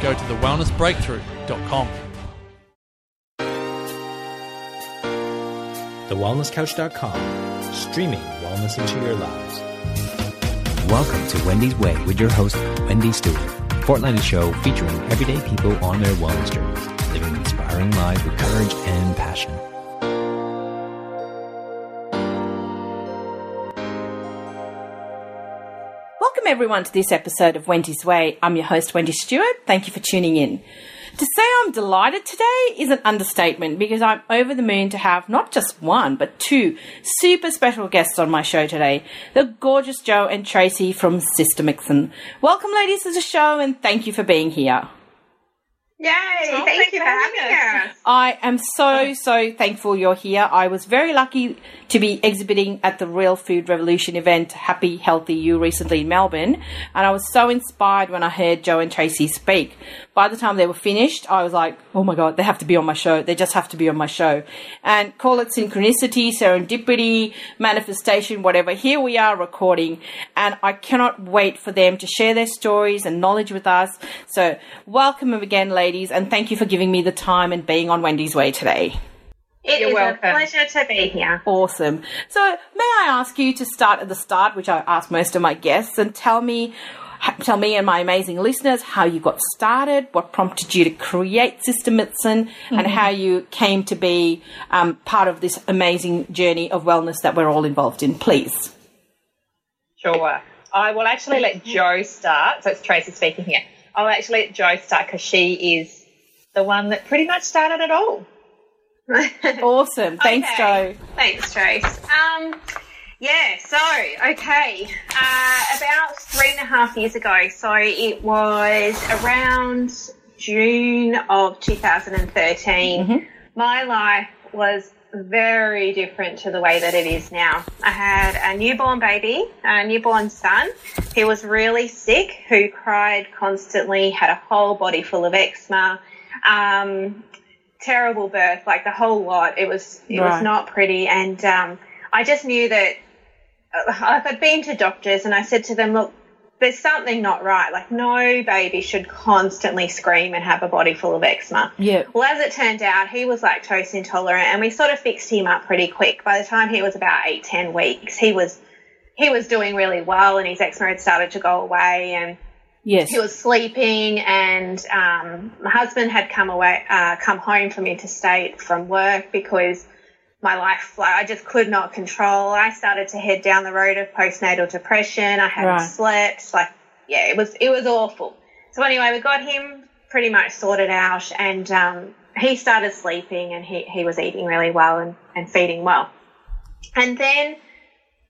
go to thewellnessbreakthrough.com. TheWellnessCouch.com, streaming wellness into your lives. Welcome to Wendy's Way with your host, Wendy Stewart, a fortnightly show featuring everyday people on their wellness journeys, living inspiring lives with courage and passion. Everyone to this episode of Wendy's Way. I'm your host, Wendy Stewart. Thank you for tuning in. To say I'm delighted today is an understatement because I'm over the moon to have not just one, but two super special guests on my show today. The gorgeous Joe and Tracy from Sister Mixin. Welcome ladies to the show and thank you for being here. Yay! Oh, thank you for having us. I am so, so thankful you're here. I was very lucky to be exhibiting at the Real Food Revolution event, Happy Healthy You, recently in Melbourne. And I was so inspired when I heard Joe and Tracy speak. By the time they were finished, I was like, oh my God, they have to be on my show. They just have to be on my show. And call it synchronicity, serendipity, manifestation, whatever. Here we are recording. And I cannot wait for them to share their stories and knowledge with us. So welcome again, ladies. And thank you for giving me the time and being on Wendy's Way today. It You're is welcome. a pleasure to be here. Awesome. So, may I ask you to start at the start, which I ask most of my guests, and tell me, tell me and my amazing listeners how you got started, what prompted you to create Sister Mixin, mm-hmm. and how you came to be um, part of this amazing journey of wellness that we're all involved in. Please. Sure. I will actually let Joe start. So it's Tracy speaking here. I'll actually let Joe start because she is the one that pretty much started it all. awesome. Thanks, okay. Joe. Thanks, Trace. Um, yeah, so, okay. Uh, about three and a half years ago, so it was around June of 2013, mm-hmm. my life was very different to the way that it is now. I had a newborn baby, a newborn son. He was really sick, who cried constantly, had a whole body full of eczema. Um, terrible birth, like the whole lot. It was it right. was not pretty, and um, I just knew that uh, I'd been to doctors, and I said to them, look. There's something not right. Like no baby should constantly scream and have a body full of eczema. Yeah. Well, as it turned out, he was lactose intolerant, and we sort of fixed him up pretty quick. By the time he was about eight, ten weeks, he was he was doing really well, and his eczema had started to go away, and Yes. He was sleeping, and um, my husband had come away, uh, come home from interstate from work because my life, like, I just could not control. I started to head down the road of postnatal depression. I hadn't right. slept. Like, yeah, it was it was awful. So anyway, we got him pretty much sorted out, and um, he started sleeping, and he he was eating really well and, and feeding well. And then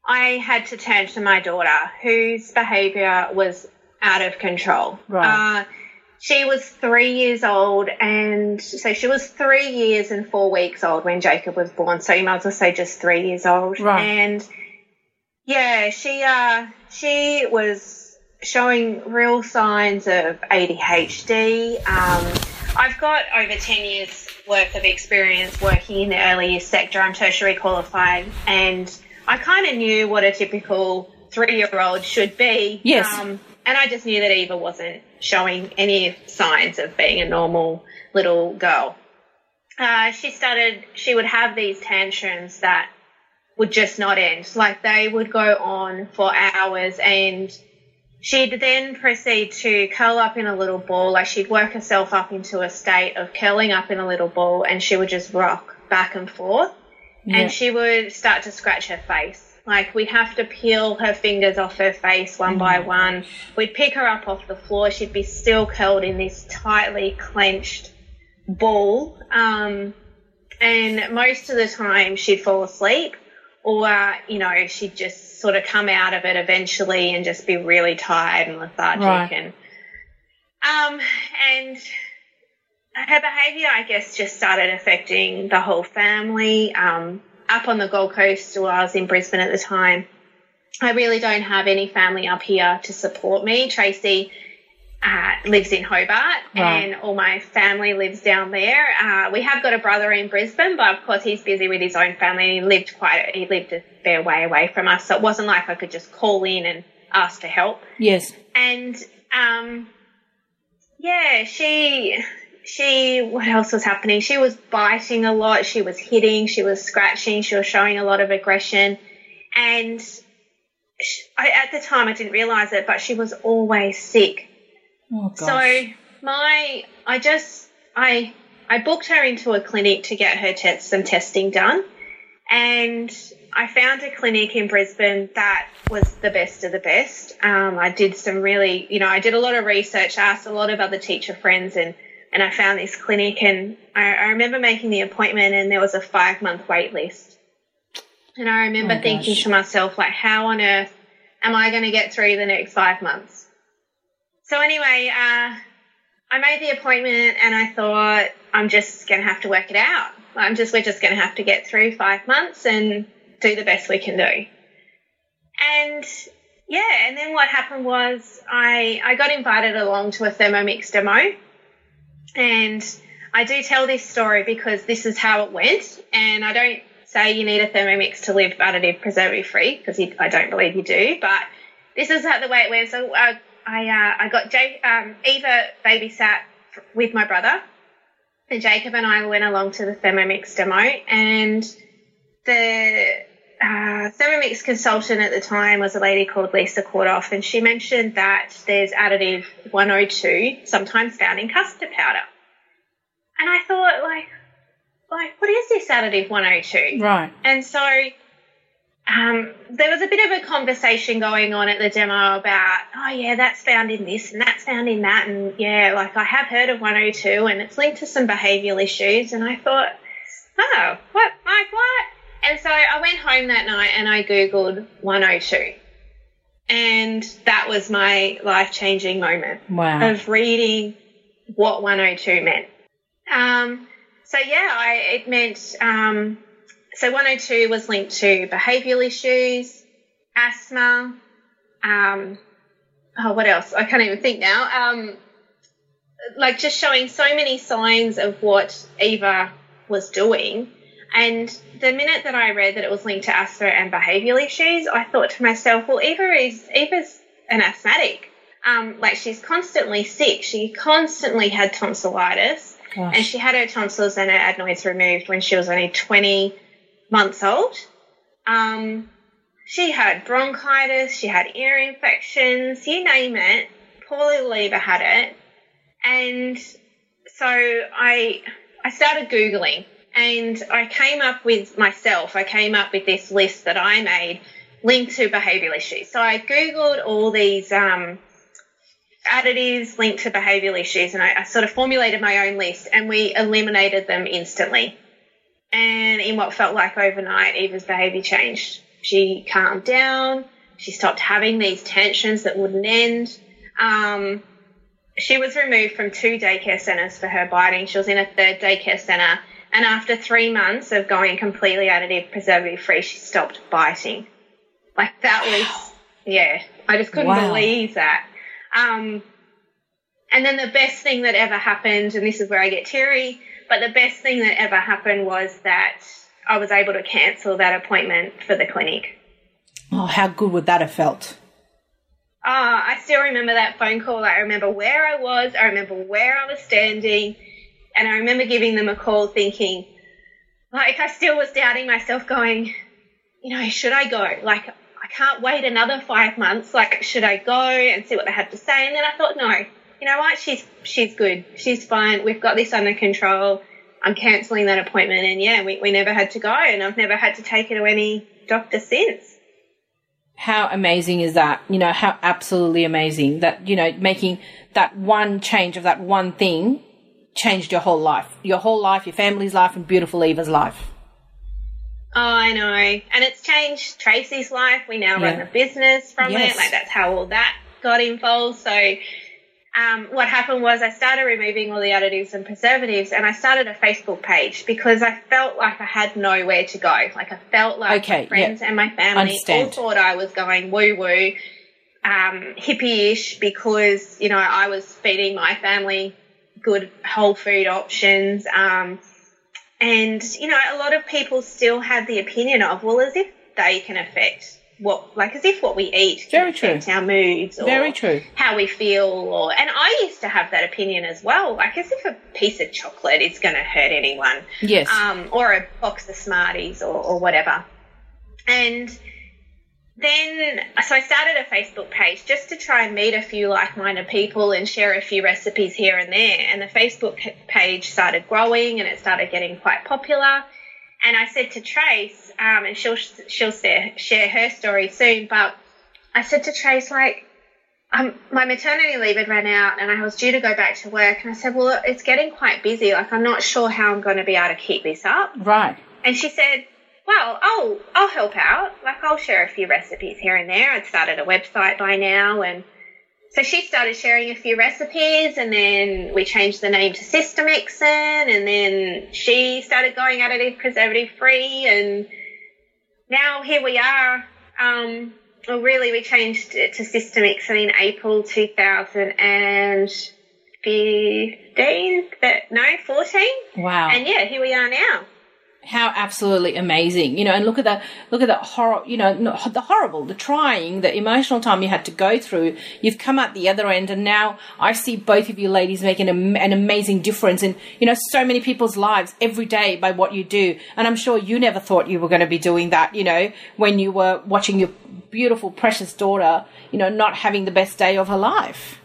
I had to turn to my daughter, whose behaviour was out of control. Right. Uh, she was three years old, and so she was three years and four weeks old when Jacob was born. So you might as well say just three years old. Right. And yeah, she uh she was showing real signs of ADHD. Um, I've got over 10 years worth of experience working in the early years sector. I'm tertiary qualified and I kind of knew what a typical three year old should be. Yes. Um, and I just knew that Eva wasn't showing any signs of being a normal little girl. Uh, she started, she would have these tantrums that would just not end. Like they would go on for hours and she'd then proceed to curl up in a little ball. Like she'd work herself up into a state of curling up in a little ball and she would just rock back and forth. And she would start to scratch her face. Like we'd have to peel her fingers off her face one by one. We'd pick her up off the floor. She'd be still curled in this tightly clenched ball. Um, and most of the time she'd fall asleep or, you know, she'd just sort of come out of it eventually and just be really tired and lethargic Right. and, um, and her behaviour, I guess, just started affecting the whole family. Um, up on the Gold Coast, while I was in Brisbane at the time, I really don't have any family up here to support me. Tracy uh, lives in Hobart, Right. and all my family lives down there. Uh, we have got a brother in Brisbane, but of course he's busy with his own family. He lived quite, he lived a fair way away from us, so it wasn't like I could just call in and ask for help Yes. and um yeah she she what else was happening? She was biting a lot. She was hitting. She was scratching. She was showing a lot of aggression. And sh I, at the time i didn't realize it but she was always sick. Oh, so my i just i i booked her into a clinic to get her test some testing done. And I found a clinic in Brisbane that was the best of the best. Um, I did some really, you know, I did a lot of research, asked a lot of other teacher friends, and and I found this clinic. And I, I remember making the appointment, and there was a five month wait list. And I remember Oh, thinking to myself, like, how on earth am I going to get through the next five months? So anyway, uh, I made the appointment, and I thought I'm just going to have to work it out. I'm just we're just going to have to get through five months and do the best we can do. And yeah, and then what happened was I I got invited along to a Thermomix demo, and I do tell this story because this is how it went, and I don't say you need a Thermomix to live additive preservative free because I don't believe you do, but this is how the way it went. So uh, I uh, I got Jay, um, Eva babysat with my brother, and Jacob and I went along to the Thermomix demo, and the uh, Thermomix consultant at the time was a lady called Lisa Kordoff, and she mentioned that there's additive 102 sometimes found in custard powder. And I thought, like, like what is this additive 102? Right. And so um, there was a bit of a conversation going on at the demo about, oh yeah, that's found in this and that's found in that, and yeah, like I have heard of 102, and it's linked to some behavioural issues. And I thought, oh, what, like what? And so I went home that night and I googled 102, and that was my life changing moment Wow. of reading what 102 meant. Um, so yeah, I, it meant um, so 102 was linked to behavioural issues, asthma. Um, oh, what else? I can't even think now. Um, like just showing so many signs of what Eva was doing. And the minute that I read that it was linked to asthma and behavioural issues, I thought to myself, well, Eva is Eva's an asthmatic. Um, like she's constantly sick. She constantly had tonsillitis, Gosh. and she had her tonsils and her adenoids removed when she was only 20 months old. Um, she had bronchitis, she had ear infections, you name it. Poor little Eva had it. And so I I started googling and I came up with myself. I came up with this list that I made linked to behavioural issues. So I googled all these um, additives linked to behavioural issues, and I, I sort of formulated my own list, and we eliminated them instantly. And in what felt like overnight, Eva's behaviour changed. She calmed down. She stopped having these tensions that wouldn't end. Um, she was removed from two daycare centres for her biting. She was in a third daycare centre. And after three months of going completely additive preservative free, she stopped biting. Like that was, yeah, I just couldn't Wow. believe that. Um, and then the best thing that ever happened, and this is where I get teary, but the best thing that ever happened was that I was able to cancel that appointment for the clinic. Oh, how good would that have felt? Ah, I still remember that phone call. I remember where I was. I remember where I was standing. And I remember giving them a call thinking, like, I still was doubting myself going, you know, should I go? Like, I can't wait another five months. Like, should I go and see what they have to say? And then I thought, no, you know what? She's, she's good. She's fine. We've got this under control. I'm cancelling that appointment. And yeah, we, we never had to go and I've never had to take her to any doctor since. How amazing is that? You know, how absolutely amazing that, you know, making that one change of that one thing changed your whole life. Your whole life, your family's life, and beautiful Eva's life. Oh, I know. And it's changed Tracy's life. We now run Yeah. the business from Yes. it. Like that's how all that got involved. So um, what happened was I started removing all the additives and preservatives and I started a Facebook page because I felt like I had nowhere to go. Like I felt like Okay, my friends yeah. and my family Understand. all thought I was going woo woo, um, hippie-ish because, you know, I was feeding my family good whole food options. Um, and, you know, a lot of people still have the opinion of, well, as if they can affect what, like, as if what we eat Very true. our moods or Very true. how we feel. Or, and I used to have that opinion as well, like, as if a piece of chocolate is going to hurt anyone. Yes. Um, or a box of Smarties or, or whatever. And then, so I started a Facebook page just to try and meet a few like-minded people and share a few recipes here and there. And the Facebook page started growing and it started getting quite popular. And I said to Trace, um, and she'll she'll share, share her story soon, but I said to Trace like. Um, my maternity leave had run out and I was due to go back to work and I said, well, it's getting quite busy. Like, I'm not sure how I'm going to be able to keep this up. Right. And she said, well, I'll, I'll help out. Like, I'll share a few recipes here and there. I'd started a website by now. And so she started sharing a few recipes and then we changed the name to Sister Mixin. And then she started going additive preservative free. And now here we are. Um, well, really, we changed it to Sister Mixin in April 2015. But no, 14. Wow. And yeah, here we are now. How absolutely amazing you know and look at that look at that horror you know no- the horrible the trying the emotional time you had to go through. You've come out the other end and now i see both of you ladies making a, an amazing difference in you know so many people's lives every day by what you do. And i'm sure you never thought you were going to be doing that you know when you were watching your beautiful precious daughter you know not having the best day of her life.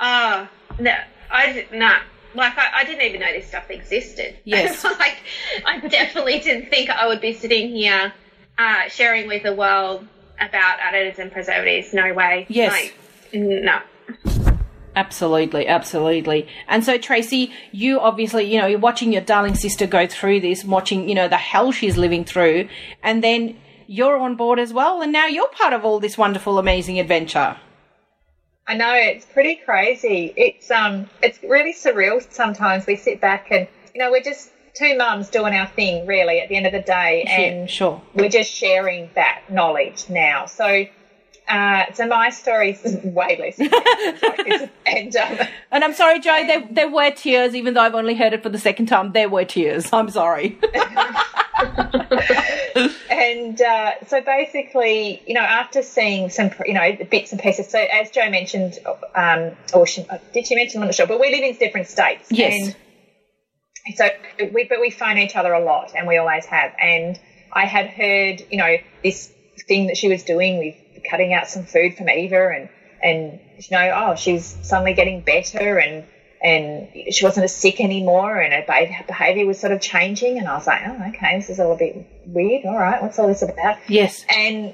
Oh, no, I did not. Like, I, I didn't even know this stuff existed. Yes. like, I definitely didn't think I would be sitting here uh, sharing with the world about additives and preservatives. No way. Yes. Like, no. Absolutely, absolutely. And so, Tracy, you obviously, you know, you're watching your darling sister go through this, watching, you know, the hell she's living through, and then you're on board as well, and now you're part of all this wonderful, amazing adventure. I know it's pretty crazy. It's um, it's really surreal. Sometimes we sit back and you know we're just two mums doing our thing, really. At the end of the day, and sure. we're just sharing that knowledge now. So, uh, so my story's way less, and um, And I'm sorry, Joe, there, there were tears, even though I've only heard it for the second time. There were tears. I'm sorry. and uh, so basically, you know, after seeing some, you know, bits and pieces. So as Joe mentioned, um, or she, did she mention? I'm not sure, but we live in different states. Yes. And so we, but we phone each other a lot, and we always have. And I had heard, you know, this thing that she was doing with cutting out some food from Eva, and and you know, oh, she's suddenly getting better, and and she wasn't as sick anymore, and her be- behaviour was sort of changing. And I was like, oh, okay, this is all a bit weird. All right, what's all this about? yes. And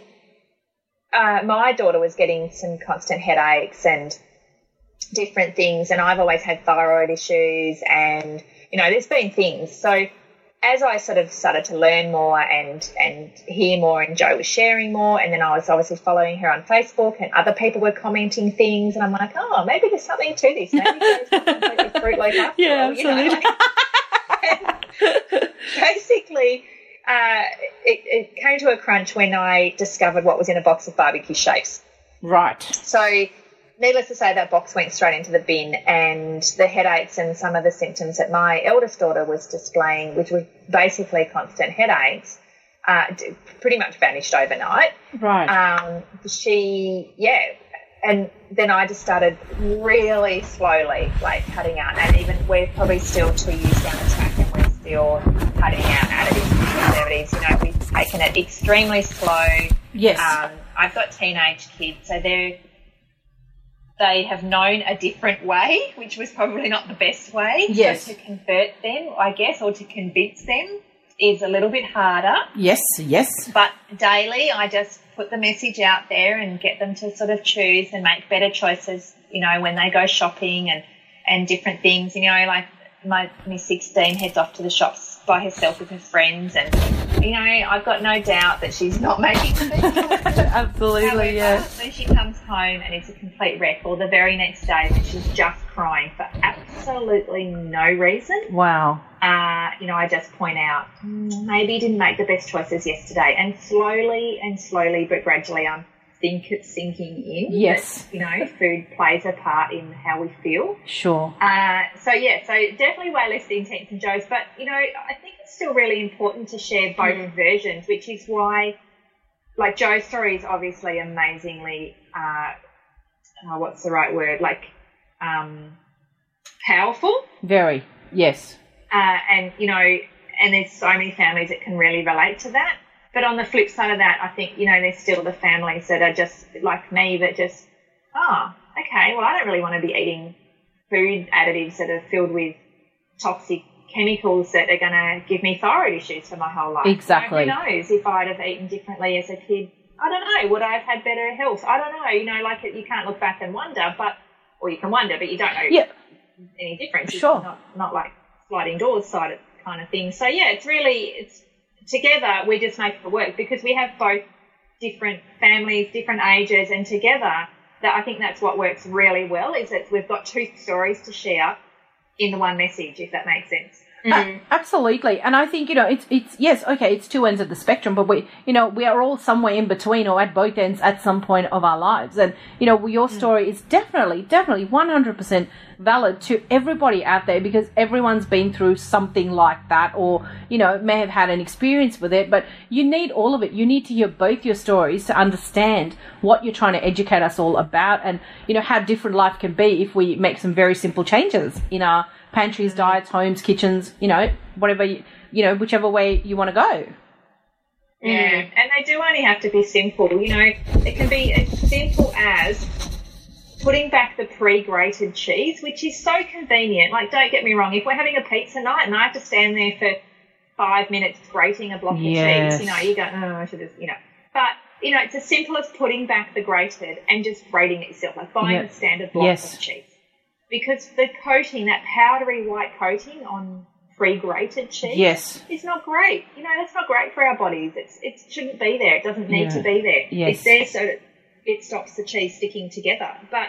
uh, my daughter was getting some constant headaches and different things, and I've always had thyroid issues, and you know, there's been things. So as I sort of started to learn more and and hear more, and Joe was sharing more, and then I was obviously following her on Facebook, and other people were commenting things, and I'm like, oh, maybe there's something to this. Maybe there's something to fruit loaf after Yeah, all, you know, like- basically, uh, it, it came to a crunch when I discovered what was in a box of barbecue shapes. Right. So needless to say, that box went straight into the bin, and the headaches and some of the symptoms that my eldest daughter was displaying, which were basically constant headaches, uh, pretty much vanished overnight. Right. Um, she, yeah, and then I just started really slowly, like cutting out, and even we're probably still two years down the track, and we're still cutting out additives and preservatives. You know, we've taken it extremely slow. yes. Um, I've got teenage kids, so they're they have known a different way, which was probably not the best way. Yes. So to convert them, I guess, or to convince them is a little bit harder. yes. Yes. But daily, I just put the message out there and get them to sort of choose and make better choices. You know, when they go shopping and and different things. You know, like my Miss 16 heads off to the shops by herself with her friends, and you know, I've got no doubt that she's not making the best choices. Absolutely. However, when she comes home and it's a complete wreck, or the very next day that she's just crying for absolutely no reason, Wow. uh, you know, I just point out "Mm, maybe you didn't make the best choices yesterday, and slowly and slowly but gradually, I'm think it's sinking in. Yes. that, you know, food plays a part in how we feel. Sure. Uh, so yeah, so definitely way less the intents and Joe's, but you know, I think it's still really important to share both versions, which is why, like Joe's story is obviously amazingly, uh, uh, what's the right word, like, um, powerful, Very. Yes. uh, and you know, and there's so many families that can really relate to that. But on the flip side of that, I think you know, there's still the families that are just like me that just, oh, okay, well, I don't really want to be eating food additives that are filled with toxic chemicals that are going to give me thyroid issues for my whole life. Exactly. You know, who knows if I'd have eaten differently as a kid? I don't know. Would I have had better health? I don't know. You know, like you can't look back and wonder, but or you can wonder, but you don't know Yeah. any difference. It's Sure. not not like sliding doors side of kind of thing. So yeah, it's really it's together we just make it work because we have both different families, different ages, and together that I think that's what works really well is that we've got two stories to share in the one message, if that makes sense. A- mm. absolutely, and I think you know it's it's yes okay it's two ends of the spectrum, but we you know we are all somewhere in between or at both ends at some point of our lives, and you know your mm. story is definitely definitely one hundred percent valid to everybody out there because everyone's been through something like that or you know may have had an experience with it, but you need all of it. You need to hear both your stories to understand what you're trying to educate us all about, and you know how different life can be if we make some very simple changes in our pantries, diets, homes, kitchens, you know, whatever, you, you know, whichever way you want to go. Yeah, and they do only have to be simple. You know, it can be as simple as putting back the pre-grated cheese, which is so convenient. Like, don't get me wrong, if we're having a pizza night and I have to stand there for five minutes grating a block Yes. of cheese, you know, you go, oh, I should have, you know. But, you know, it's as simple as putting back the grated and just grating it yourself, like buying a standard block Yes. of cheese. Because the coating, that powdery white coating on pre-grated cheese, Yes. it's not great. You know, that's not great for our bodies. It's it shouldn't be there. It doesn't need Yeah. to be there. Yes. It's there so that it stops the cheese sticking together. But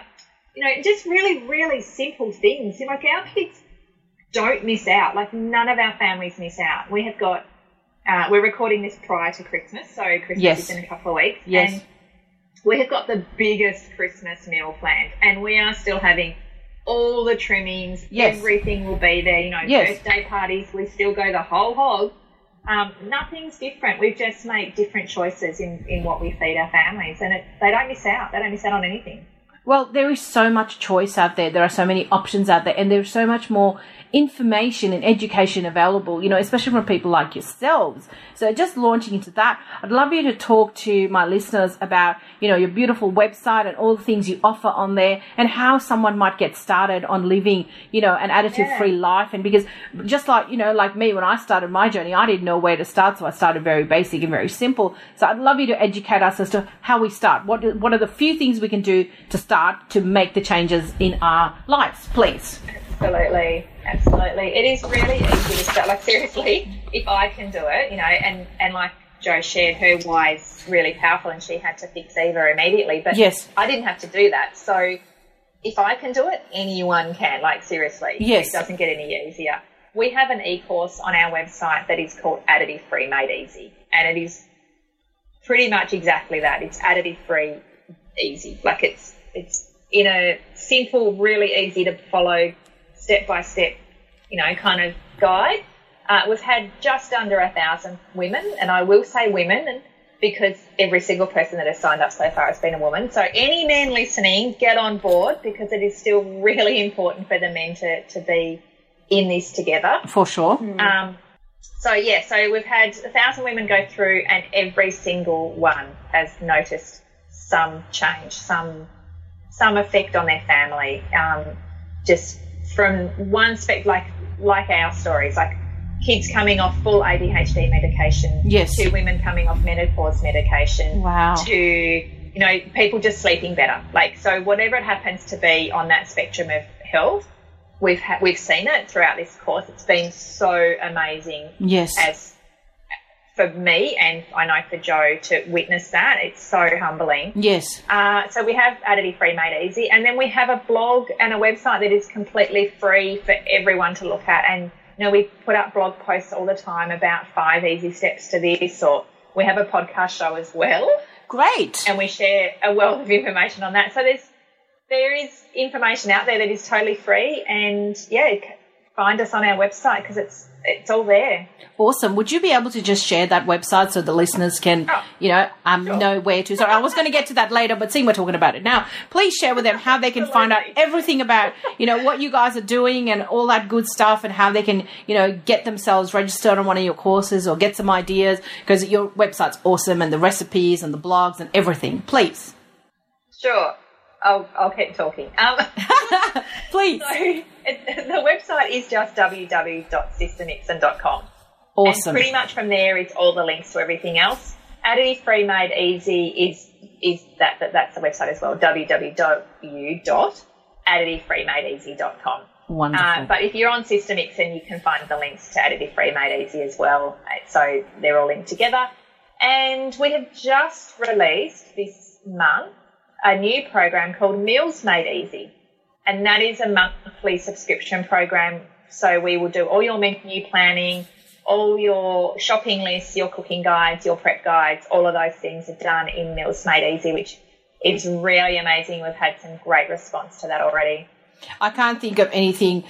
you know, just really, really simple things. You know, like our kids don't miss out. Like none of our families miss out. We have got. Uh, we're recording this prior to Christmas, so Christmas Yes. is in a couple of weeks. Yes. And we have got the biggest Christmas meal planned, and we are still having all the trimmings. Yes. Everything will be there. You know, Yes. birthday parties, we still go the whole hog. Um, nothing's different. We've just made different choices in, in what we feed our families, and it, they don't miss out. They don't miss out on anything. Well, there is so much choice out there. There are so many options out there, and there's so much more information and education available, you know, especially from people like yourselves. So just launching into that, I'd love you to talk to my listeners about, you know, your beautiful website and all the things you offer on there and how someone might get started on living, you know, an additive free life. And because just like, you know, like me, when I started my journey, I didn't know where to start. So I started very basic and very simple. So I'd love you to educate us as to how we start. What, what are the few things we can do to start to make the changes in our lives, please? Absolutely, absolutely. It is really easy to start. Like seriously, if I can do it, you know, and and like Joe shared, her why is really powerful, and she had to fix Eva immediately. But Yes. I didn't have to do that. So if I can do it, anyone can. Like seriously, Yes. it doesn't get any easier. We have an e-course on our website that is called Additive Free Made Easy, and it is pretty much exactly that. It's additive free, easy. Like it's it's in a simple, really easy to follow, step by step, you know, kind of guide. Uh, we've had just under a thousand women, and I will say women, and because every single person that has signed up so far has been a woman. So any men listening, get on board because it is still really important for the men to, to be in this together. For sure. Um, so yeah, so we've had a thousand women go through, and every single one has noticed some change, some some effect on their family. Um, just from one spec, like like our stories, like kids coming off full ADHD medication, Yes. to women coming off menopause medication, Wow. to you know people just sleeping better. Like so, whatever it happens to be on that spectrum of health, we've ha- we've seen it throughout this course. It's been so amazing Yes. as for me and I know for Joe to witness that. It's so humbling. Yes. Uh, so we have Additive Free Made Easy, and then we have a blog and a website that is completely free for everyone to look at. And you know, we put up blog posts all the time about five easy steps to this, or we have a podcast show as well, Great. and we share a wealth of information on that. So there's there is information out there that is totally free, and yeah, find us on our website because it's it's all there. Awesome. Would you be able to just share that website so the listeners can, Oh, you know, um, sure. know where to? Sorry, I was going to get to that later, but seeing we're talking about it now, please share with them how they can find out everything about, you know, what you guys are doing and all that good stuff and how they can, you know, get themselves registered on one of your courses or get some ideas because your website's awesome and the recipes and the blogs and everything. Please. Sure. I'll, I'll keep talking. Um, Please. so it, the website is just www.sistermixin.com. Awesome. And pretty much from there is all the links to everything else. Additive Free Made Easy is is that, that that's the website as well. www.additiveFreeMadeEasy.com. Wonderful. Uh, but if you're on Sister Mixin, you can find the links to Additive Free Made Easy as well. So they're all linked together. And we have just released this month a new program called Meals Made Easy. And that is a monthly subscription program. So we will do all your menu planning, all your shopping lists, your cooking guides, your prep guides, all of those things are done in Meals Made Easy, which is really amazing. We've had some great response to that already. I can't think of anything.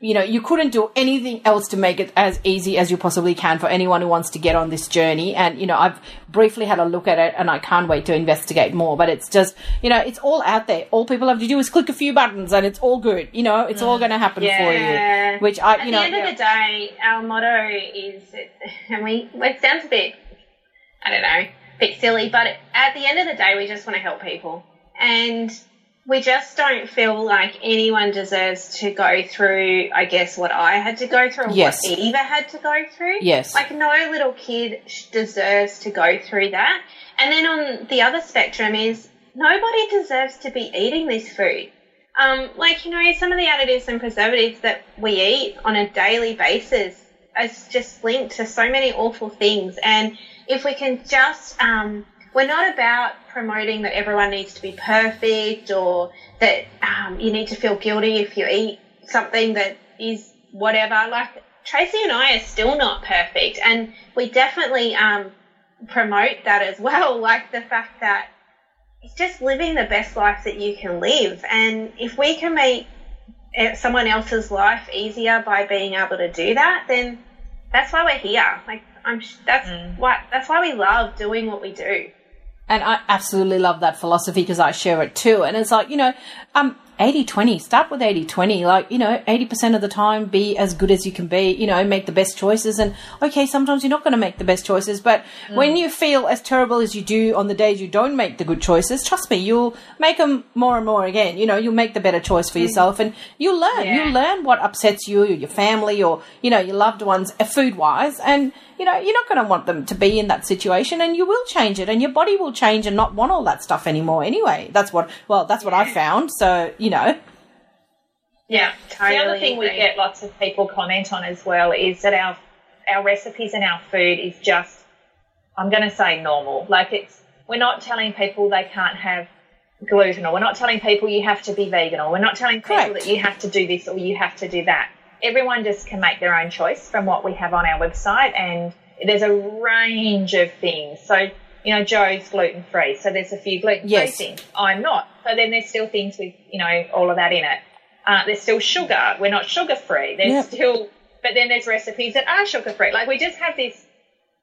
You know, you couldn't do anything else to make it as easy as you possibly can for anyone who wants to get on this journey. And, you know, I've briefly had a look at it and I can't wait to investigate more. But it's just, you know, it's all out there. All people have to do is click a few buttons and it's all good. You know, it's all mm. going to happen for you. Which I, At you know, At the end of the day, our motto is, and we, it sounds a bit, I don't know, a bit silly, but at the end of the day, we just want to help people. And we just don't feel like anyone deserves to go through, I guess, what I had to go through or Yes. what Eva had to go through. Yes. Like, no little kid deserves to go through that. And then on the other spectrum is nobody deserves to be eating this food. Um, like, you know, some of the additives and preservatives that we eat on a daily basis is just linked to so many awful things. And if we can just, um, we're not about promoting that everyone needs to be perfect or that um, you need to feel guilty if you eat something that is whatever. Like, Tracy and I are still not perfect. And we definitely um, promote that as well. Like the fact that it's just living the best life that you can live. And if we can make eh, someone else's life easier by being able to do that, then that's why we're here. Like I'm, sh- that's why that's why we love doing what we do. And I absolutely love that philosophy because I share it too. And it's like, you know, um, 80 20, start with 80 20. Like, you know, 80% of the time, be as good as you can be, you know, make the best choices. And okay, sometimes you're not going to make the best choices, but mm. when you feel as terrible as you do on the days you don't make the good choices, trust me, you'll make them more and more again. You know, you'll make the better choice for mm. yourself and you'll learn. Yeah. You'll learn what upsets you, or your family, or, you know, your loved ones, uh, food wise. And, you know, you're not going to want them to be in that situation and you will change it and your body will change and not want all that stuff anymore anyway. That's what, well, that's what I found. So, you know, Yeah, Totally the other thing we get lots of people comment on as well is that our our recipes and our food is just I'm going to say normal. Like it's we're not telling people they can't have gluten, or we're not telling people you have to be vegan, or we're not telling people Correct. that you have to do this or you have to do that. Everyone just can make their own choice from what we have on our website, and there's a range of things. So you know, Joe's gluten free, so there's a few gluten free Yes. things. I'm not. So then there's still things with, you know, all of that in it. Uh, there's still sugar. We're not sugar free. There's Yep. still, but then there's recipes that are sugar free. Like we just have this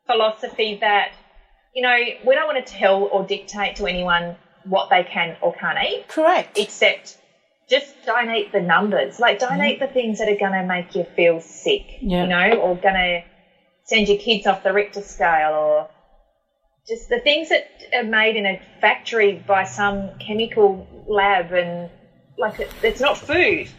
philosophy that, you know, we don't want to tell or dictate to anyone what they can or can't eat, Correct. except just don't eat the numbers. Like don't eat the things that are going to make you feel sick, Yeah. you know, or going to send your kids off the Richter scale or just the things that are made in a factory by some chemical lab and like it, it's not food.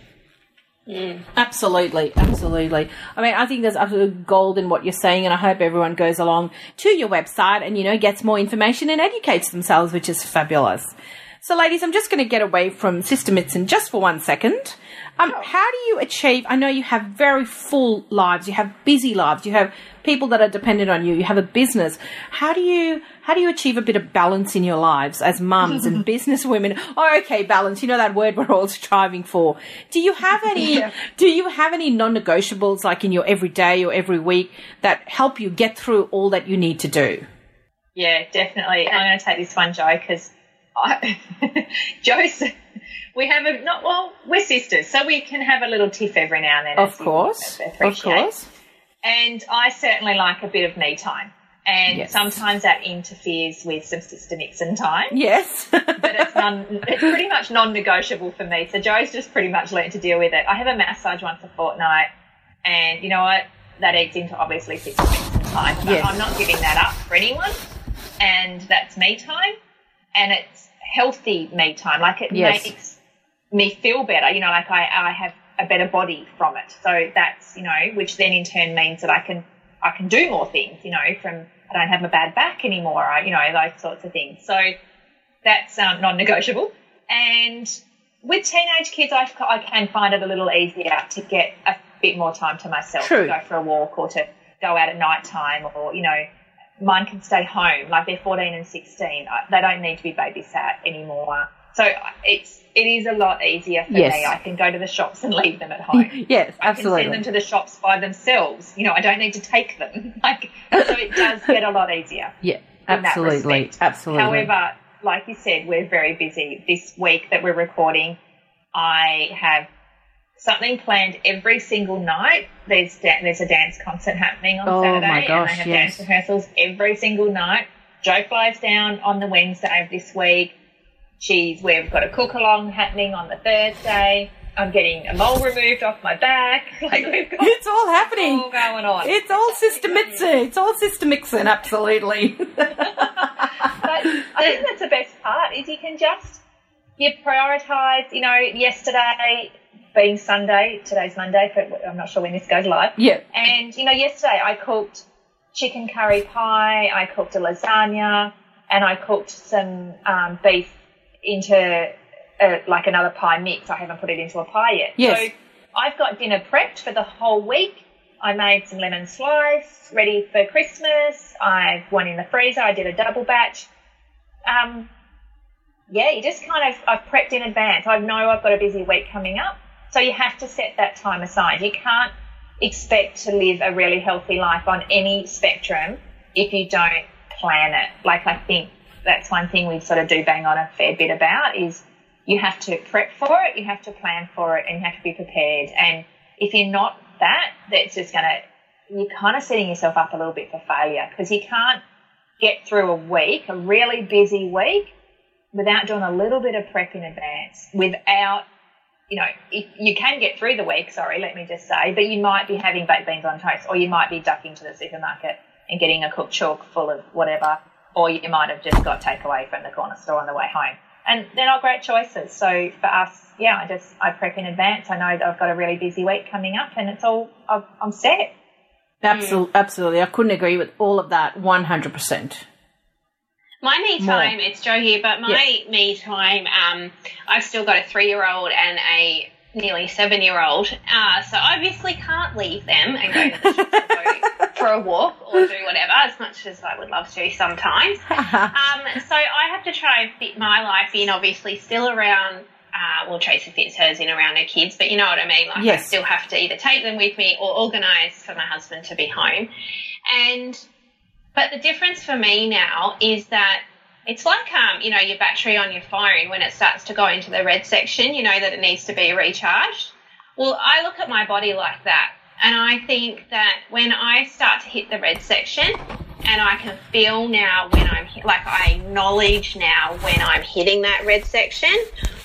Absolutely, absolutely. I mean, I think there's absolute gold in what you're saying, and I hope everyone goes along to your website and you know gets more information and educates themselves, which is fabulous. So, ladies, I'm just going to get away from Sister Mixin just for one second. Um, how do you achieve? I know you have very full lives. You have busy lives. You have people that are dependent on you. You have a business. How do you how do you achieve a bit of balance in your lives as mums and business women? Oh, okay, balance. You know that word we're all striving for. Do you have any? Do you have any non-negotiables like in your everyday or every week that help you get through all that you need to do? Yeah, definitely. I'm going to take this one, Joe, because Joe's. We have a not well. We're sisters, so we can have a little tiff every now and then. Of course, of course. And I certainly like a bit of me time, and Yes. sometimes that interferes with some sister mixing time. Yes. But it's non. It's pretty much non-negotiable for me. So Joe's just pretty much learned to deal with it. I have a massage once a fortnight, and you know what? That eggs into obviously sister mixing time. But Yes. I'm not giving that up for anyone, and that's me time, and it's healthy me time. Like it Yes. makes me feel better. You know, like I, I have a better body from it. So that's you know, which then in turn means that I can I can do more things. You know, from I don't have a bad back anymore. I, you know, those sorts of things. So that's um, non-negotiable. And with teenage kids, I, I can find it a little easier to get a bit more time to myself True. to go for a walk or to go out at night time or you know. Mine can stay home, like they're 14 and 16. They don't need to be babysat anymore. So it's it is a lot easier for Yes. me. I can go to the shops and leave them at home. yes, absolutely. I can send them to the shops by themselves. You know, I don't need to take them. Like, so it does get a lot easier. yeah, absolutely, absolutely. However, like you said, we're very busy. This week that we're recording, I have something planned every single night. There's da- there's a dance concert happening on Oh Saturday, my and gosh, I have yes. dance rehearsals every single night. Joe flies down on the Wednesday of this week. She's we've got a cook along happening on the Thursday. I'm getting a mole removed off my back. Like we've got it's all happening. all going on. It's all Sister Mixin. It's all Sister Mixin, absolutely. But I think that's the best part is you can just you prioritise. You know, yesterday being Sunday, today's Monday. but I'm not sure when this goes live. yeah. And you know, yesterday I cooked chicken curry pie. I cooked a lasagna, and I cooked some um, beef into uh, like another pie mix. I haven't put it into a pie yet. Yes. So I've got dinner prepped for the whole week. I made some lemon slice ready for Christmas. I've one in the freezer. I did a double batch. Um, yeah, you just kind of I've prepped in advance. I know I've got a busy week coming up, so you have to set that time aside. You can't expect to live a really healthy life on any spectrum if you don't plan it. Like I think that's one thing we sort of do bang on a fair bit about is you have to prep for it, you have to plan for it, and you have to be prepared. And if you're not that, that's just gonna you're kind of setting yourself up a little bit for failure because you can't get through a week, a really busy week, without doing a little bit of prep in advance, without, you know, if you can get through the week, sorry, let me just say, but you might be having baked beans on toast, or you might be ducking to the supermarket and getting a cooked chalk full of whatever, or you might have just got takeaway from the corner store on the way home. And they're not great choices. So for us, yeah, I just, I prep in advance. I know that I've got a really busy week coming up and it's all, I'm set. Absolutely, absolutely. I couldn't agree with all of that 100%. My me More. time, it's Joe here, but my me time, um, I've still got a three year old and a nearly seven year old. Uh, so I obviously can't leave them and go to the go for a walk or do whatever, as much as I would love to sometimes. Um, so I have to try and fit my life in, obviously, still around. Uh, well, Tracy fits hers in around her kids, but you know what I mean. Like I Yes. still have to either take them with me or organise for my husband to be home. And But the difference for me now is that it's like um, you know, your battery on your phone when it starts to go into the red section, you know that it needs to be recharged. Well, I look at my body like that, and I think that when I start to hit the red section, and I can feel now when I'm like I acknowledge now when I'm hitting that red section,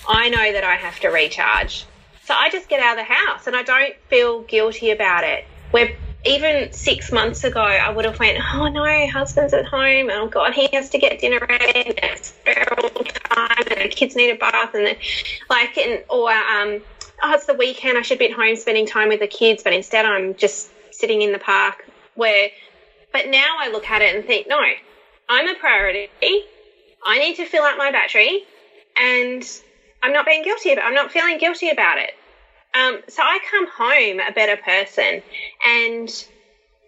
I know that I have to recharge. So I just get out of the house and I don't feel guilty about it. Where even six months ago, I would have went, oh no, husband's at home. Oh God, he has to get dinner ready. And it's all time, and the kids need a bath, and then, like, and or um, oh, it's the weekend. I should be at home spending time with the kids, but instead I'm just sitting in the park. Where, but now I look at it and think, no, I'm a priority. I need to fill out my battery, and I'm not being guilty about. I'm not feeling guilty about it. Um, so I come home a better person, and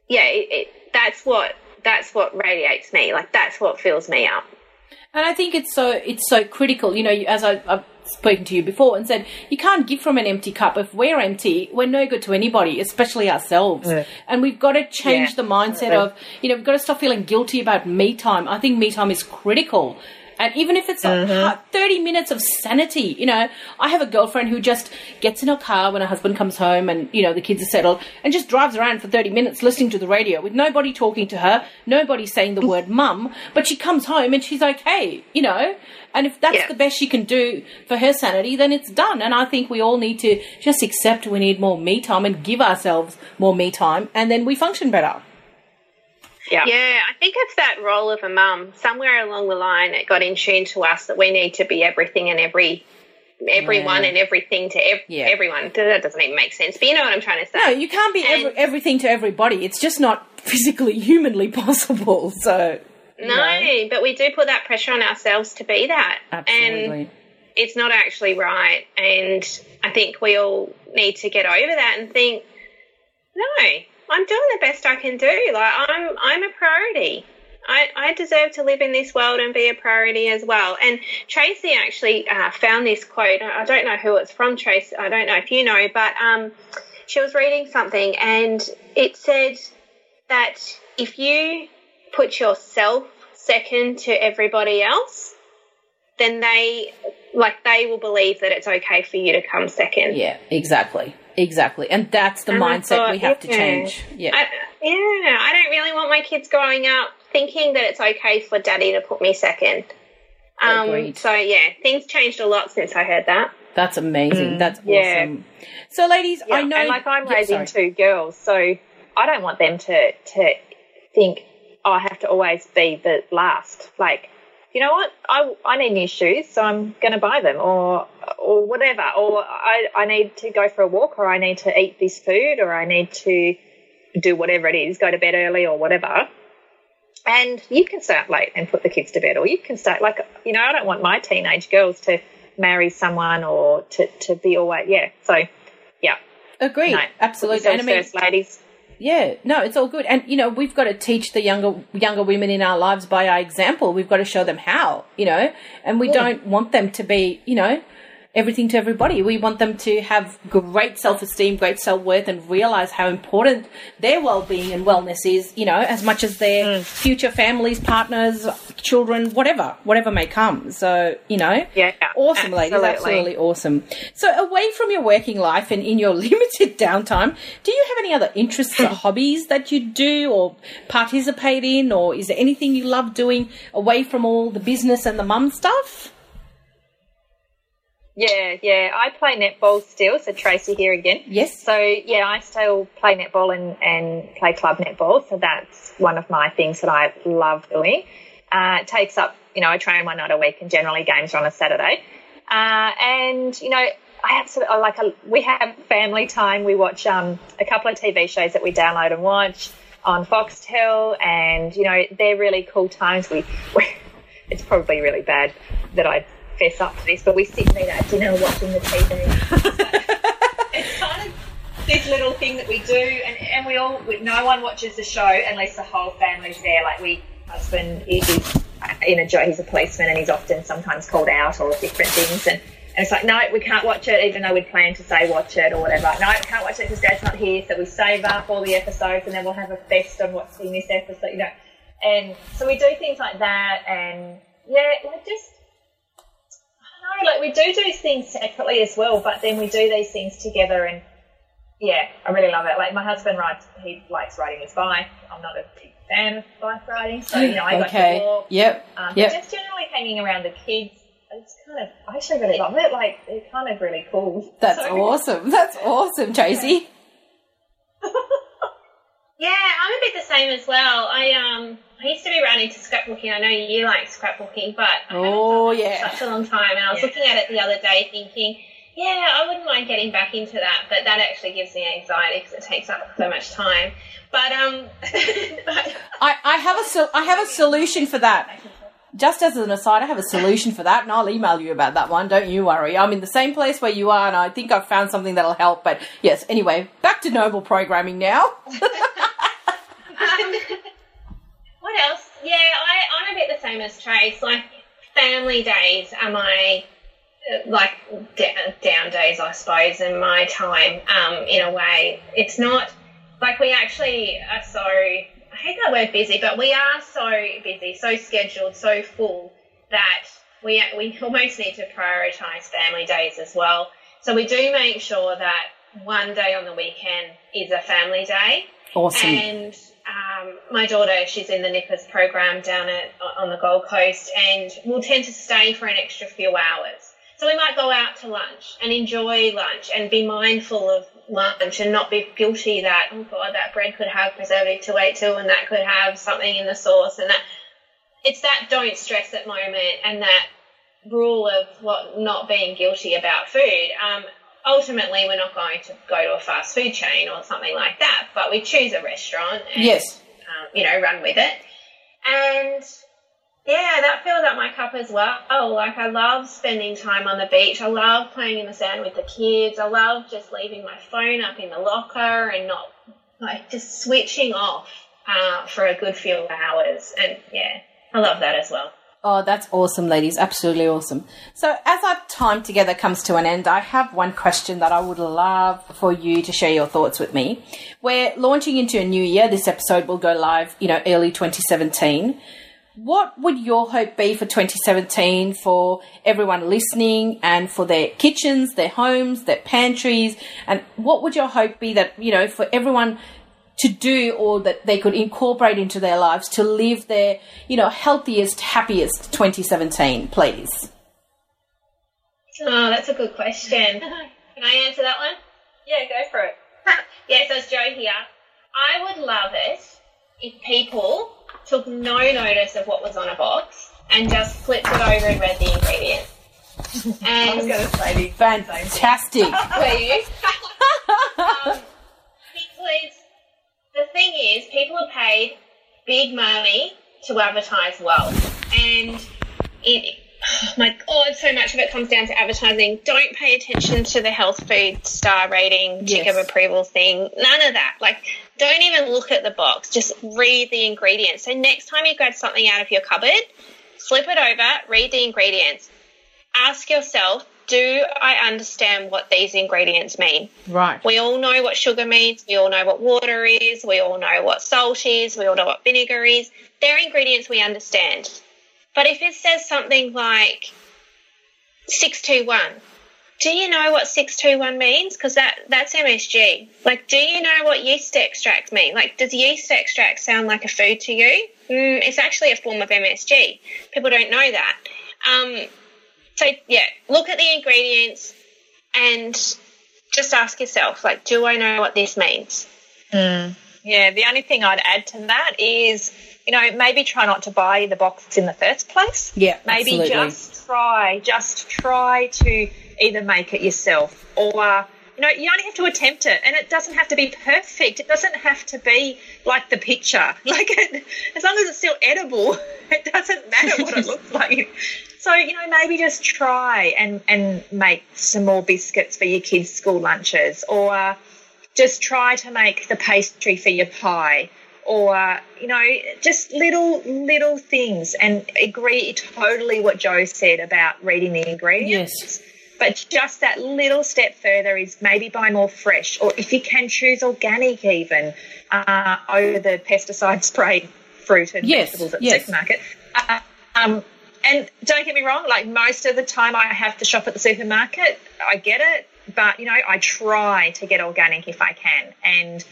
yeah, it, it, that's what that's what radiates me. Like that's what fills me up. And I think it's so it's so critical. You know, as I, I've spoken to you before and said, you can't give from an empty cup. If we're empty, we're no good to anybody, especially ourselves. Yeah. And we've got to change Yeah. the mindset of, you know, we've got to stop feeling guilty about me time. I think me time is critical. And even if it's like Mm-hmm. 30 minutes of sanity, you know, I have a girlfriend who just gets in her car when her husband comes home and, you know, the kids are settled and just drives around for 30 minutes listening to the radio with nobody talking to her, nobody saying the word mum, but she comes home and she's okay, you know? And if that's Yeah. the best she can do for her sanity, then it's done. And I think we all need to just accept we need more me time and give ourselves more me time and then we function better. Yeah. Yeah, I think it's that role of a mum. Somewhere along the line, it got in tune to us that we need to be everything and every everyone Yeah. and everything to ev- Yeah. everyone. That doesn't even make sense, but you know what I'm trying to say. No, you can't be And- every, everything to everybody. It's just not physically, humanly possible. So, No, know, but we do put that pressure on ourselves to be that. absolutely. And it's not actually right. And I think we all need to get over that and think, no, I'm doing the best I can do. Like I'm, I'm a priority. I, I deserve to live in this world and be a priority as well. And Tracy actually uh, found this quote. I don't know who it's from, Tracy. I don't know if you know, but um, she was reading something and it said that if you put yourself second to everybody else, then they like they will believe that it's okay for you to come second. yeah, exactly. Exactly. And that's the And mindset thought, we have to change. Yeah. I, yeah, I don't really want my kids growing up thinking that it's okay for daddy to put me second. Um, Agreed. so yeah, things changed a lot since I heard that. that's amazing. That's Mm, yeah. awesome. So, ladies, Yeah, I know. and like I'm raising sorry. two girls, so I don't want them to to think oh, I have to always be the last. Like, you know what? I, I need new shoes, so I'm going to buy them, or or whatever. Or I I need to go for a walk, or I need to eat this food, or I need to do whatever it is, go to bed early, or whatever. And you can start late and put the kids to bed, or you can start like you know. I don't want my teenage girls to marry someone or to to be always yeah. So yeah. Agreed. No, Absolutely. And I mean, first, ladies. Yeah, no, it's all good. And you know, we've got to teach the younger younger women in our lives by our example. We've got to show them how, you know, and we don't want them to be, you know, everything to everybody. We want them to have great self-esteem, great self-worth and realize how important their well-being and wellness is, you know, as much as their mm. future families, partners, children, whatever, whatever may come. So, you know, Yeah, awesome ladies, absolutely. absolutely awesome. So, away from your working life and in your limited downtime, do you have any other interests or hobbies that you do or participate in, or is there anything you love doing away from all the business and the mum stuff? Yeah, yeah. I play netball still, so Tracy here again. Yes. So yeah, I still play netball and, and play club netball. So that's one of my things that I love doing. Uh, it takes up, you know, I train one night a week and generally games are on a Saturday. Uh, and, you know, I absolutely like a, we have family time. We watch um, a couple of TV shows that we download and watch on Foxtel, and you know they're really cool times. We, we it's probably really bad that I fess up to this, but we sit eat at dinner watching the TV. it's kind of this little thing that we do, and, and we all, we, no one watches the show unless the whole family's there. Like we, husband is in a job, he's a policeman, and he's often sometimes called out or different things, and. And it's like, no, we can't watch it, even though we'd planned to say watch it or whatever. No, we can't watch it because Dad's not here, so we save up all the episodes and then we'll have a fest on watching this episode, you know. And so we do things like that, and yeah, like just know, like we do do things separately as well, but then we do these things together, and yeah, I really love it. Like my husband rides, he likes riding his bike. I'm not a big fan of bike riding, so you know I got Okay. to walk. Yep. Um, Yep. but Just generally hanging around the kids. It's kind of, I actually really love it. Like, they're kind of really cool. That's So- awesome. That's awesome, Tracy. Yeah, I'm a bit the same as well. I um I used to be running to scrapbooking. I know you like scrapbooking, but I Oh, yeah. for such a long time. And I was Yeah. looking at it the other day, thinking, yeah, I wouldn't mind getting back into that, but that actually gives me anxiety because it takes up so much time. But um, but, I, I have a sol- I have a solution for that. Just as an aside, I have a solution for that, and I'll email you about that one. Don't you worry. I'm in the same place where you are, and I think I've found something that'll help. But yes, anyway, back to noble programming now. what else? Yeah, I, I'm a bit the same as Trace. Like family days are my like down days, I suppose, and my time. Um, in a way, it's not like we actually are so. I hate that word busy, but we are so busy, so scheduled, so full that we we almost need to prioritise family days as well. So we do make sure that one day on the weekend is a family day. Awesome. And um, my daughter, she's in the Nippers program down at on the Gold Coast, and we'll tend to stay for an extra few hours. So we might go out to lunch and enjoy lunch and be mindful of lunch and not be guilty that oh god that bread could have preservative 282 and that could have something in the sauce and that it's that don't stress at moment and that rule of what not being guilty about food. Um, ultimately, we're not going to go to a fast food chain or something like that, but we choose a restaurant and yes. um, you know run with it. And yeah, that fills up my cup as well. Oh, like I love spending time on the beach. I love playing in the sand with the kids. I love just leaving my phone up in the locker and not like just switching off uh, for a good few hours. And yeah, I love that as well. Oh, that's awesome, ladies. Absolutely awesome. So, as our time together comes to an end, I have one question that I would love for you to share your thoughts with me. We're launching into a new year. This episode will go live, you know, early 2017. What would your hope be for 2017 for everyone listening and for their kitchens, their homes, their pantries? And what would your hope be that, you know, for everyone to do or that they could incorporate into their lives to live their, you know, healthiest, happiest 2017, please? Oh, that's a good question. Can I answer that one? Yeah, go for it. yes, as Joe here. I would love it if people took no notice of what was on a box and just flipped it over and read the ingredients. I was going to say the Fantastic. were you? um, because the thing is, people are paid big money to advertise well, and it. Oh my God, so much of it comes down to advertising. Don't pay attention to the health food star rating, tick Yes. of approval thing. None of that. Like, don't even look at the box. Just read the ingredients. So next time you grab something out of your cupboard, flip it over, read the ingredients. Ask yourself, do I understand what these ingredients mean? right. We all know what sugar means. We all know what water is. We all know what salt is. We all know what vinegar is. They're ingredients we understand. But if it says something like 621, do you know what 621 means? Because that, that's MSG. Like, do you know what yeast extract mean? Like, does yeast extract sound like a food to you? Mm, it's actually a form of MSG. People don't know that. Um, so, yeah, look at the ingredients and just ask yourself, like, do I know what this means? Hmm. Yeah, the only thing I'd add to that is, you know, maybe try not to buy the box in the first place. Yeah, Maybe absolutely. just try, just try to either make it yourself or, you know, you only have to attempt it and it doesn't have to be perfect. It doesn't have to be like the picture. Like, it, as long as it's still edible, it doesn't matter what it looks like. So, you know, maybe just try and, and make some more biscuits for your kids' school lunches or just try to make the pastry for your pie or you know just little little things and agree totally what joe said about reading the ingredients Yes. But just that little step further is maybe buy more fresh or if you can choose organic even uh, over the pesticide sprayed fruit and Yes, vegetables at the yes. supermarket. Uh, um, and don't get me wrong, like most of the time I have to shop at the supermarket. I get it, but you know, I try to get organic if I can. And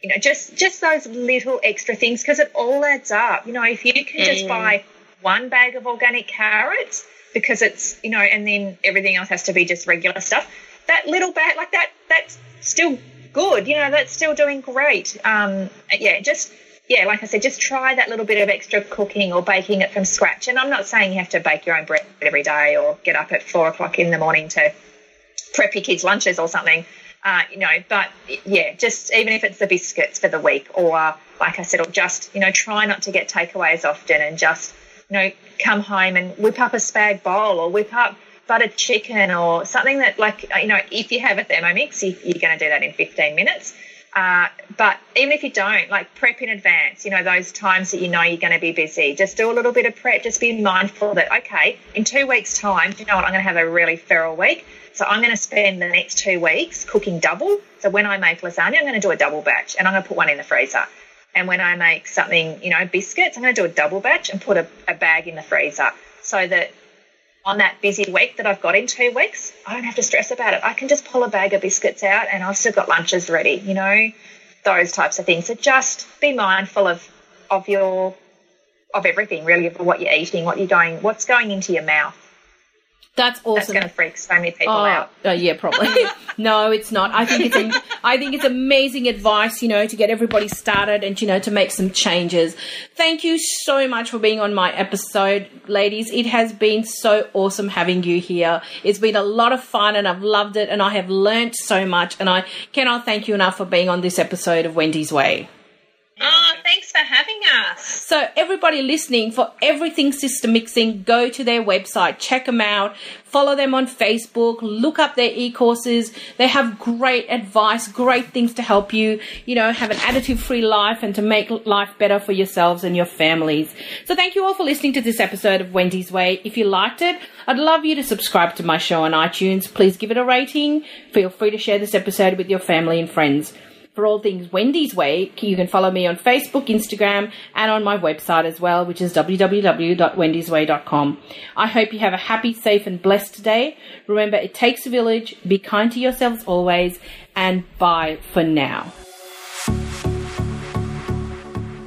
you know, just just those little extra things because it all adds up. You know, if you can just buy one bag of organic carrots because it's you know, and then everything else has to be just regular stuff. That little bag, like that, that's still good. You know, that's still doing great. Um, yeah, just yeah, like I said, just try that little bit of extra cooking or baking it from scratch. And I'm not saying you have to bake your own bread every day or get up at four o'clock in the morning to prep your kids' lunches or something. Uh, you know, but yeah, just even if it's the biscuits for the week, or like I said, or just you know, try not to get takeaways often, and just you know, come home and whip up a spag bowl or whip up buttered chicken or something that like you know, if you have a Thermomix, you- you're going to do that in 15 minutes. Uh, but even if you don't, like prep in advance, you know, those times that you know you're going to be busy, just do a little bit of prep. Just be mindful that, okay, in two weeks' time, you know what, I'm going to have a really feral week. So I'm going to spend the next two weeks cooking double. So when I make lasagna, I'm going to do a double batch and I'm going to put one in the freezer. And when I make something, you know, biscuits, I'm going to do a double batch and put a, a bag in the freezer so that on that busy week that I've got in two weeks, I don't have to stress about it. I can just pull a bag of biscuits out and I've still got lunches ready, you know, those types of things. So just be mindful of of your of everything really, of what you're eating, what you're going what's going into your mouth. That's awesome. That's gonna freak so many people Oh, out. uh, yeah, probably. no, it's not. I think it's a, I think it's amazing advice, you know, to get everybody started and you know to make some changes. Thank you so much for being on my episode, ladies. It has been so awesome having you here. It's been a lot of fun and I've loved it and I have learnt so much and I cannot thank you enough for being on this episode of Wendy's Way. Oh, thanks for having us. So, everybody listening, for everything Sister Mixin, go to their website, check them out, follow them on Facebook, look up their e courses. They have great advice, great things to help you, you know, have an additive free life and to make life better for yourselves and your families. So, thank you all for listening to this episode of Wendy's Way. If you liked it, I'd love you to subscribe to my show on iTunes. Please give it a rating. Feel free to share this episode with your family and friends for all things Wendy's Way, you can follow me on Facebook, Instagram, and on my website as well, which is www.wendysway.com. I hope you have a happy, safe, and blessed day. Remember, it takes a village. Be kind to yourselves always, and bye for now.